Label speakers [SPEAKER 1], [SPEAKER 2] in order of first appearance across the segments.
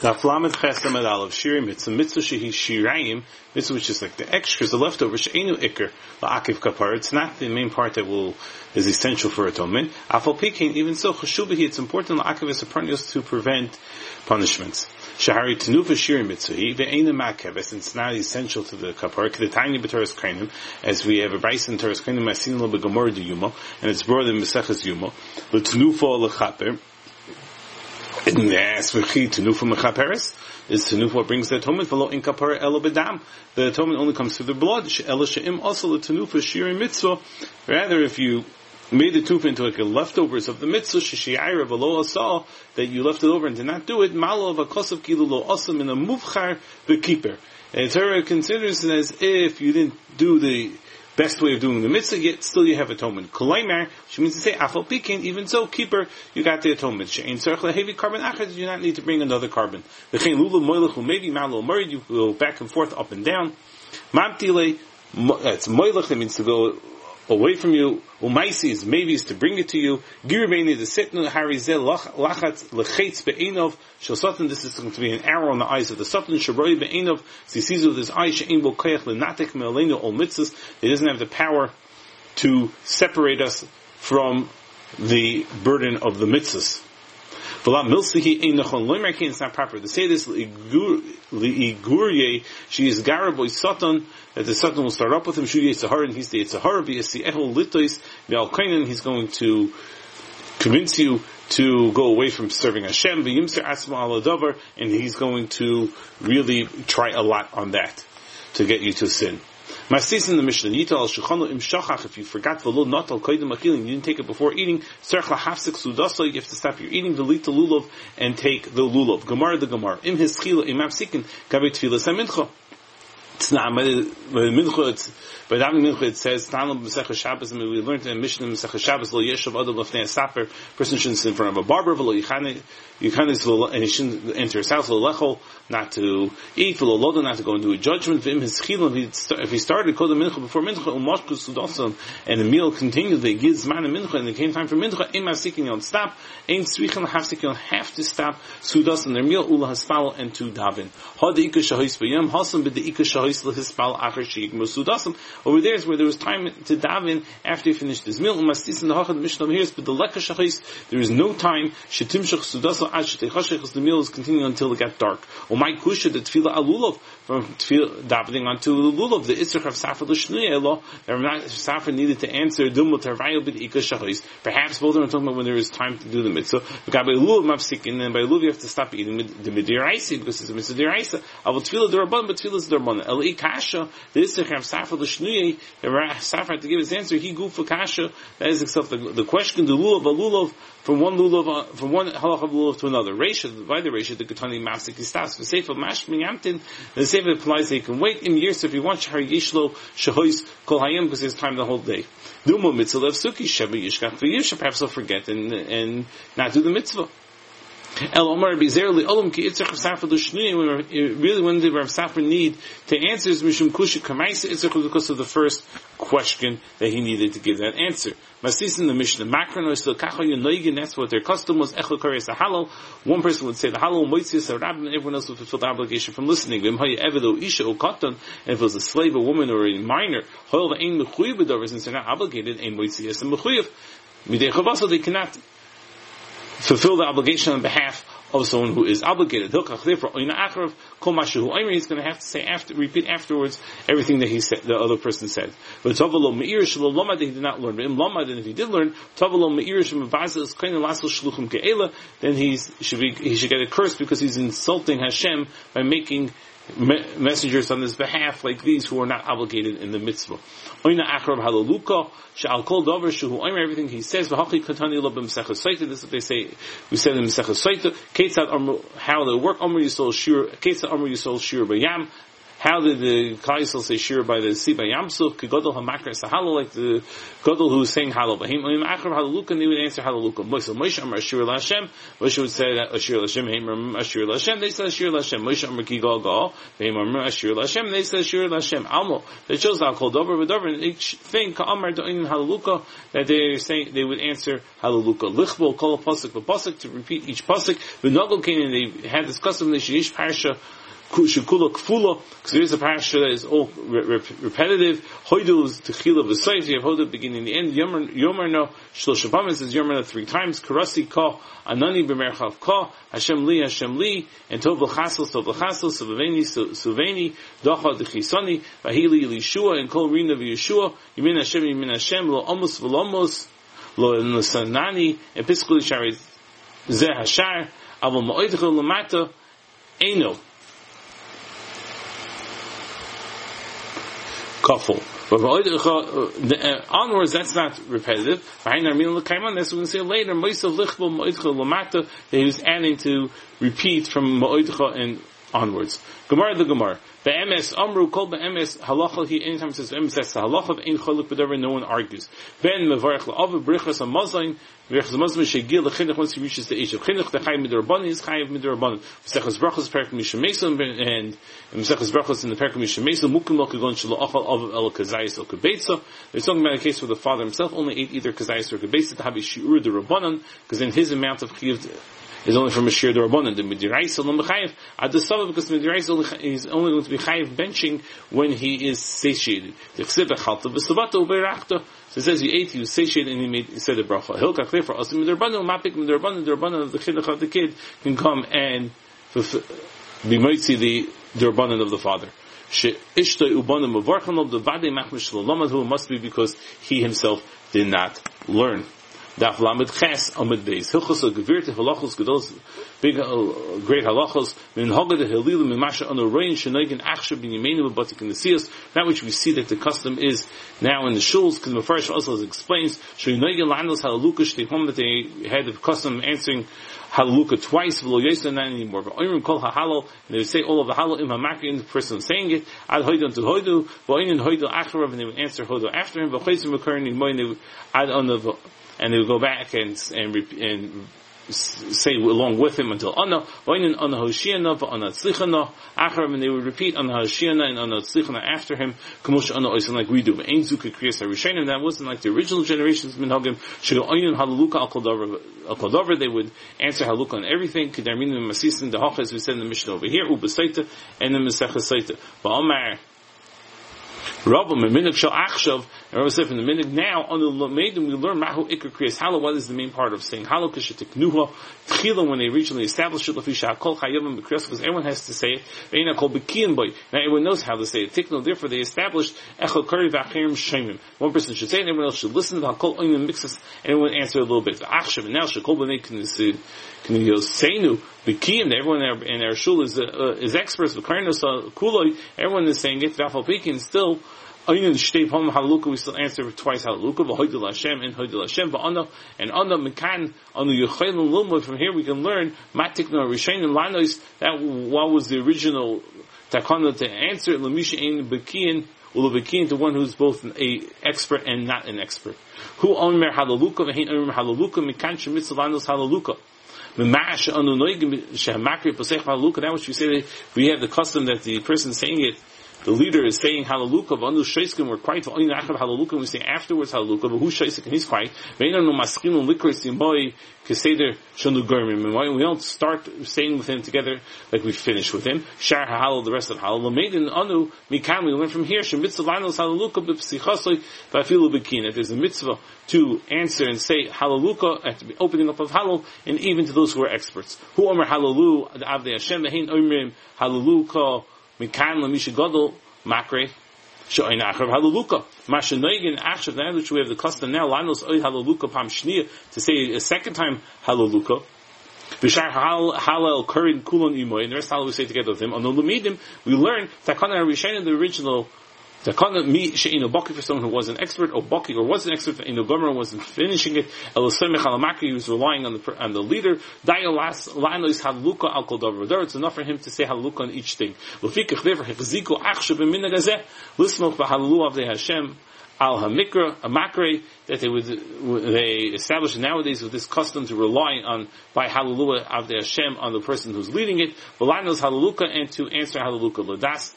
[SPEAKER 1] The Aflamet Chesam Ad Aleph. Shirim, it's a mitzvah shehi shirayim, mitzvah which is like the extras, the leftovers, she'enu ikr, la'akiv kapar, it's not the main part that will, is essential for atonement. Afal pikein, even so, chashubahi, it's important la'akiv esaparnios to prevent punishments. Shahari tenufa shirim mitzvahi, ve'ena makeves, it's not essential to the kapar, kedetanya b'teres kainim, as we have a braisa in teres kainim, asin lo begamor de yuma, and it's brought in Meseches yuma, l'tenufa lechaper, and yes, tenufa mechaperes, is tenufa what brings the atonement, v'lo in kapar elo bedam, the atonement only comes through the blood, elo she'im also the tenufa shirim mitzvah, rather if you made the tufa into like a leftovers of the mitzvah, shishiyayra v'lo asal, that you left it over and did not do it, malo of a kosav kilu lo asam in a muvchar v'keeper. And Torah considers it as if you didn't do the best way of doing the mitzvah, yet still you have atonement. Kolaimar, which means to say, afal pikin, even so, keeper, you got the atonement. She'ain tzarech heavy carbon achad, you do not need to bring another carbon. V'chein lulu moilech maybe malo marid, you go back and forth, up and down. Mamtile, it's moilech, it means to go away from you. Umaisi is maybe is to bring it to you. Girbeini the sitnu harizel lachat lechetz be'enov shel. This is going to be an arrow in the eyes of the satan. Sharoi be'enov. He sees with his eyes she'en bo koyach lenatek me'aleinu ol mitzvahs. He doesn't have the power to separate us from the burden of the mitzvahs. It's not proper to say this. She is garaboy satan, that the satan will start up with him, shuri yitzahar, and he's the yitzahar, v'yasi ehol litois, v'al he's going to convince you to go away from serving Hashem, v'yimser asma ala and he's going to really try a lot on that to get you to sin. Masis in the Mishnah, Yita al Shulchanu im shachach, if you forgot the not al koidim achilin, you didn't take it before eating, tzerch lahafsik sudasa, you have to stop your eating, the lita lulav, and take the lulav. Gemara the Gemara. Im his chila, im apsikin, gabe tfilas ha It's not, by davening mincha, it says, Tanam Masechah Shabbos, and we learned in Mishnah Masechah Shabbos, lo yeshav adam lefnei saper, person shouldn't sit in front of a barber, v'lo yichane, yichane, and he shouldn't enter his house, lo not to eat, v'lo lodo, not to go into a judgment, v'im his chilon, if he started kol mincha before mincha, umoshku sudosam, and the meal continued, they give zman mincha, and it came time for mincha, im hasikin, don't stop, ein tzvichan hafsik, don't have to stop, sudosam, their meal, ula haspal, and to daven. Ha de ikka shahis b'yam, hasam b'de ikka shahis over there is where there was time to daven after he finished his meal. The but the Lekha Shachis, there is no time, the meal is continuing until it got dark. From Tefillah, davening onto the Lulov, the Itzrach of Safar L'Shnei Elo, Safar needed to answer Dumul Tervayo Bid Ika Perhaps both of them talking about when there is time to do the mitzvah. But by Lulav Mafsik, and then by Lulav you have to stop eating the Midiraisi, because it's a mitzvah Diraisa. Avot Tefillah Durabban, but Tefillah is Durabban. El Kasha, the Itzrach of Safar L'Shnei Safar had to give his answer, he goof for kasha, that is except the, the question, the lulav, a lulav, from one lulav, uh, from one halach of lulav to another. Resha, by the resha, the katani mafsik istas, for sefer mashming amtin, the sefer applies that he can wait in years if he wants shahar yishlo shahois kol hayim, because he has time the whole day. Duma mitzvah of suki sheba yishkat v'yisha, perhaps he'll forget and, and not do the mitzvah. El Omar Bizerli Olam Ki Itzach Safar Lushni, really when did Rav Safar need to answer is Mishum Kusha Kamaisa Itzach because of the first question that he needed to give that answer. Masis in the Mishnah, is the Kacha Yonoigin, that's what their custom was, Echel Kares Halal. One person would say the Halal, Moitzias Rabbin, everyone else would fulfill the obligation from listening. Vim Haya Isha O Katan, if it was a slave, a woman, or a minor, Hoil Ein Mechuyev B'Dover, since they're not obligated, Ein Moitzias and Mechuyev. Midei Chavasa, they cannot fulfill the obligation on behalf of someone who is obligated. He's going to have to say after, repeat afterwards everything that he said, the other person said. But he did not learn. And if he did learn, then he's, should be, he should get a curse because he's insulting Hashem by making messengers on his behalf like these who are not obligated in the mitzvah. Halaluka, she'al kol dover shehu everything he says, v'hachi katani lo this is what they say, we said in ketzad amru, how they work, yisol shir, yisol shir How did the Kaisel say shir by the by Yamsuf? Kegodol hamakar sahalal like the Godol who is saying halal. Oim achar halaluka. And they would answer halaluka. Moshe Moshe Amar Ashir Lashem. Moshe would say that Ashir Lashem. Haim Ashir Lashem. They said Ashir Lashem. Moshe Amar Kigal Gal. Haim Amar Ashir Lashem. They said Ashir Lashem. Almo. They chose that called over with over. And each thing Ka'amar Do'in halaluka that they are saying they would answer halaluka. Lichbol call a pasuk the pasuk to repeat each pasuk. V'nogel and they had this custom. They sheish parsha Shukula Kfula, because there is a parasha that is all re- re- repetitive. Hoidu is Techila V'Sayf, you have Hoidu beginning the end. Yomerno, Shlosh Pamas says Yomerno three times. Karasi Ka, Anani B'Merchav Ka, Hashem Li, Hashem Li, and Tov L'Chasel, Tov L'Chasel, Suveni, Suveni, Docha D'Chisani, Vahili Yeshua, and Kol Rina V'Yeshua, Yemin Hashem, Yemin Hashem, Lo Amos V'Lomos, Lo Nusanani, and Piskul Shari Zeh Hashar, Aval Ma'oidchel Lamata, Eino. Kafel. But uh, onwards, that's not repetitive. That's what to say later. He was adding to repeat from ma'oidcha and onwards. Gemara the Gemara. Be'emes amru kol be'emes halacha he anytime says be'emes that's the halacha in chaluk whatever no one argues. Ben mevarech la'av brichas a mazlain brichas a mazlain shegil lechinuch once he reaches the age of chinuch the chayiv midrabanan is chayiv midrabanan. V'sechas brachas perik mishamesim and v'sechas brachas in the perik mishamesim mukim lo kagon shelo achal av el kazayis el kabeitza. They're talking about a case where the father himself only ate either kazayis or kabeitza to have a shiur the rabbanan because in his amount of chiv is only from a shir Rabbanan. The Midiraisa lo mechayev at the sabbath because Midiraisa is only going to be chayev benching when he is satiated. The chsiv echalta v'savata ubeirachta. So it says he ate, was satiated, and he made he said a bracha. Hilka clear for us. Midirbanan mapik midirbanan dirbanan of the chinuch of the kid can come and be mitzi the dirbanan of the father. The must be because he himself did not learn. Daf Lamed Ches Amid Beis. Hilchos Gevirte Halachos Gedos big uh, great halachos min hagad halilu min masha achshav bin in the siyas that which we see that the custom is now in the shuls because first also explains shenagin lanos halaluka shtehom that they had the custom answering halaluka twice v'lo yosef not anymore. But oyrim kol hahalo and they would say all of the halal im hamakri the person saying it ad hoidu to hoidu v'oyin hoidu acharav and they would answer hoidu after him v'choisim occurring in moin they would add on the and they would go back and and, and say along with him until Anna, Vainin Anna Hoshiana, Anna Tzlichana, Acharam, and they would repeat Anna Hoshiana and Anna Tzlichana after him, Kamush Anna Oisin like we do. Ein Zuka Kriyas HaRishayim, that wasn't like the original generations Minhagim, Shigo Oinin Halaluka Al Kodover, they would answer Haluka on everything, Kedarmin and Masisin, the Hachas, we said in the Mishnah over here, Ubasaita, and the Mesechah Saita. But Omar, Rabba Minig Shal Achshav, and Rabbi said from the minute now on the Lamedim we learn Mahu Iker Kriyas Hala. What is the main part of saying Hala Kishatiknuha Tchila when they originally established it Lafisha Kol Chayavim B'Kriyas because everyone has to say it. Veina Kol B'Kiyan Boy. Now everyone knows how to say it. Tikno therefore they established Echel Kari V'Achirim Shemim. One person should say it, and everyone else should listen to Hakol Oinim Mixes, and everyone answer a little bit. Achshav and now Shekol B'Nei Knessid. Seinu B'Kiyim. Everyone in their, shul is uh, is experts. Kuloi. Everyone is saying it. V'Afal Pekin still. Ayin shtei pom haluka, we still answer twice haluka, v'hoidil Hashem, and hoidil Hashem, v'ana, and ana mekan, anu yuchayl lumud, from here we can learn, matik no rishain and lanos, that what was the original takana to answer, lamisha ein bekiyin, ulabekiyin, to one who's both an a expert and not an expert. Who omer halaluka, v'hein omer halaluka, mekan shemitz lanos halaluka. That which you say, we have the custom that the person saying it the leader is saying halaluka, v'anu sheiskim, we're quiet, v'anu achav halaluka, we say afterwards halaluka, but who sheisik, and he's quiet, we don't start saying with him together like we finish with him, shar halal, the rest of halal, l'meidin anu, mikam, we learn from here, shemitzvah lanos halaluka, b'psichasoi, v'afilu b'kin, if there's a mitzvah to answer and say halaluka, at the opening up of halal, and even to those who are experts. Who omer halalu, the avdei Hashem, v'hein omrim, halaluka, Mikan Lamisha Gadol Makre Shoin Achav Halaluka. Mashanoigin Achav now which we have the custom now, Lanos Oy Halaluka Pam Shnia to say a second time Halaluka. V'shar halal kurin kulon imoy, and the rest halal we say together with him. On the lemidim, we learn takana rishayim the original Takana mi she'ino baki for someone who was an expert, or baki or was an expert, ino gomer wasn't finishing it. Elosemech alamakri, he was relying on the on the leader. Lanois haluka al kol davar It's enough for him to say haluka on each thing. Lefikach dever hechziku achshav b'min gazeh. Lismoch avdei Hashem al hamikra, a makre, that they would, they established nowadays with this custom to rely on, by hallelujah the Hashem on the person who's leading it, v'lanos hallelujah, and to answer hallelujah ladas.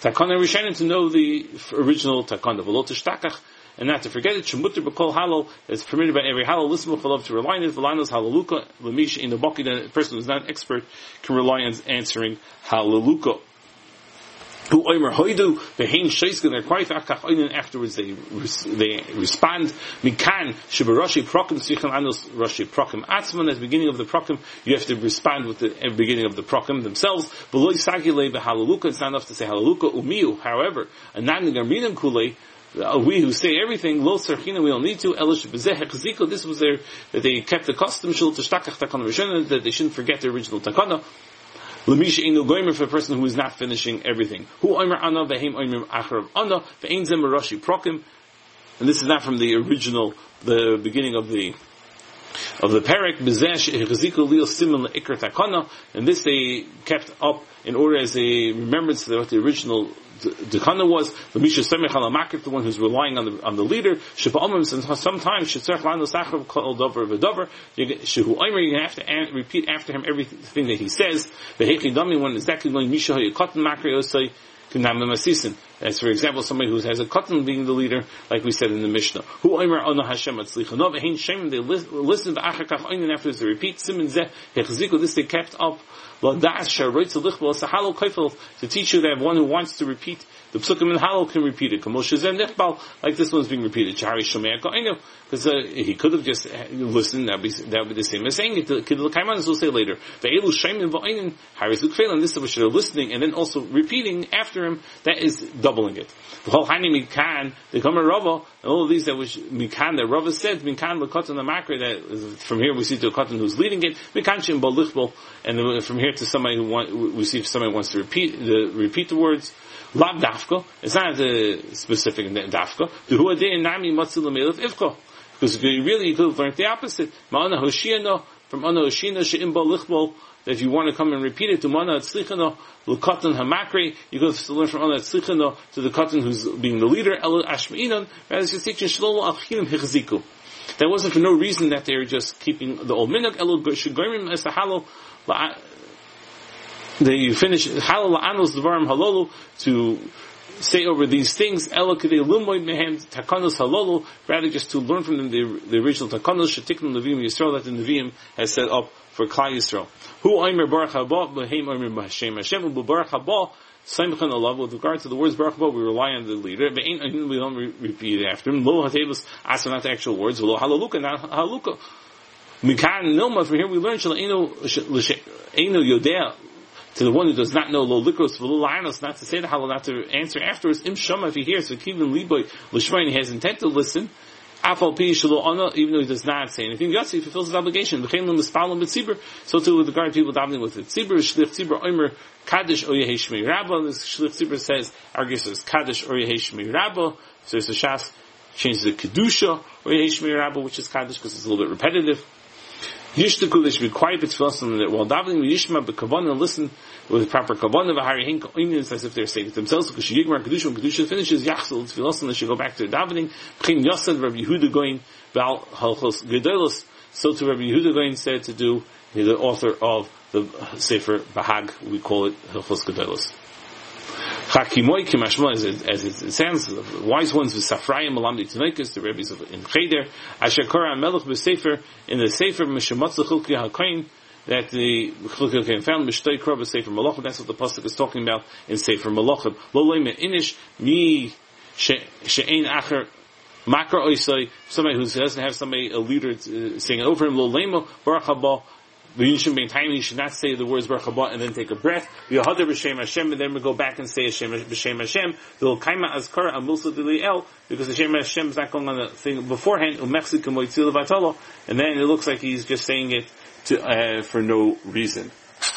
[SPEAKER 1] Takana Rishonim to know the original takana, v'lo tishtakach, and not to forget it, shemutter b'kol halal, is permitted by every halal, for love to rely on it, v'lanos hallelujah, l'mish in the baki, the person who's not an expert can rely on answering hallelujah who oimer hoidu behein they're quite achach oinen afterwards they they respond. Mikan shibarashi prokim sicham anos rashi prokim. Atzman at the beginning of the prokim you have to respond with the beginning of the prokim themselves. Beloy sagile behalaluka it's not enough to say halaluka umiu. However anan garminim kulei uh, we who say everything, lo sarchina, we don't need to, elish bezeh this was their, that they kept the custom, shul tishtakach takana that they shouldn't forget the original takana, Lamisha inu goymer for a person who is not finishing everything. Who oimer ana v'heim oimer acharav ana v'ein zem rashi prokim. And this is not from the original, the beginning of the of the parak bezesh chazikul lil simin leikr takana, and this they kept up in order as a remembrance of what the original Dekana was the Misha Semech Alamakif, the one who's relying on the on the leader. Shepa'omim, sometimes Shetzerch Lanu Sachrav Kol Dover V'Dover. Shehu Omer, you have to repeat after him everything that he says. The Hechi Dami, when exactly going Misha Hayakot Makri Osai. As for example, somebody who has a cotton being the leader, like we said in the Mishnah. Who Omer Ono Hashem Atzlicha. No, Ve'hin Shem, they listen to Achakach Oinen after they repeat. Simen Zeh, Hechziku, this they kept up to teach you that one who wants to repeat the psukim in halal can repeat it. Like this one's being repeated. Because uh, he could have just uh, listened, that would be, that would be the same as saying it. The will say later. And this is what you're listening and then also repeating after him, that is doubling it. The whole Hani Mikan, the Kamar Rava, all of these that was Mikan, that Rava said, Mikan Lakatan the Makri, that from here we see to a Katan who's leading it, Mikan Shem Balichbal, and from here to somebody who want, we see if somebody wants to repeat, the, repeat the words, Lab Dafka, it's not a specific Dafka, the who Huadei Nami Matzil Ifko. Because really you could have learned the opposite. Ma'ana Hoshiyano, from Ana Hoshina She'im Lichbal, that if you want to come and repeat it to Mana Tzlichano, L'katan Hamakri, you to learn from Ana Tzlichano to the Katan who's being the leader, El Ashma'inan, rather it's just teaching Shalom Achinim Hichziku. That wasn't for no reason that they were just keeping the old minhag, El Shigorim as the halal, they finish halal anos dvarim halalu to say over these things, rather just to learn from them the, the original takanos, shetiknum Nevi'im Yisrael, that the Nevi'im has set up for Klal Yisrael. Who Oimer Baruch Haba, Behem Oimer Hashem, Hashem, Baruch Haba, Simchan Allah, with regard to the words Baruch Haba, we rely on the leader, but we don't repeat after him. Lo HaTevus, ask not actual words, Lo Halaluka, not Haluka. Mikan Nilma, from here we learn, Yodea, to the one who does not know lo likros v'lo not to say the halal, not to answer afterwards. Im shama, if he hears, so liboy l'shmayin, he has intent to listen. Even though he does not say anything. He fulfills his obligation. So too with regard to people davening with it. Tzibur, shlich tzibur, oimer, kaddish o yehi shmei rabba. This shlich tzibur says, argues says, kaddish o yehi shmei rabba. So there's a shas, changes the kedusha, yehi shmei rabba, which is kaddish, because it's a little bit repetitive. Yishtaku, they should be quiet betfilas, that while davening with Yishma, but kavanah, listen with proper kavanah, v'hari hinka onions, as if they're saying it themselves, because Shigigmar Kedusha, when Kedusha finishes, Yachsel, tfilas, they should go back to their davening, P'chim Yosad, Rabbi Yehudai Gaon, Val Halchos Gedolos, so to Rabbi Yehudai Gaon said to do, the author of the Sefer Bahag, we call it Halchos Gedolos. Chakimoy kimashma, as it, as it sounds, the wise ones with Safrayim Malamdi Tanoikas, the rabbis of, in Cheder, Asher Korah Melech B'Sefer, in the Sefer Mishamatza Chilki that the Chilki HaKain found, Mishtoi Korah B'Sefer Malachim, that's what the Pasuk is talking about in Sefer Malachim. Lo Leime Inish, Mi She'ein Acher, Makra Oisai, somebody who doesn't have somebody, a leader uh, saying over him, Lo Leimo, Baruch you should be time, you should not say the words Baruch Haba and then take a breath. Yohada b'shem Hashem, and then we go back and say Hashem b'shem Hashem. V'lo kaima azkara amulsa el because Hashem Hashem is not going on the thing beforehand. Umechzik and then it looks like he's just saying it to, uh, for no reason.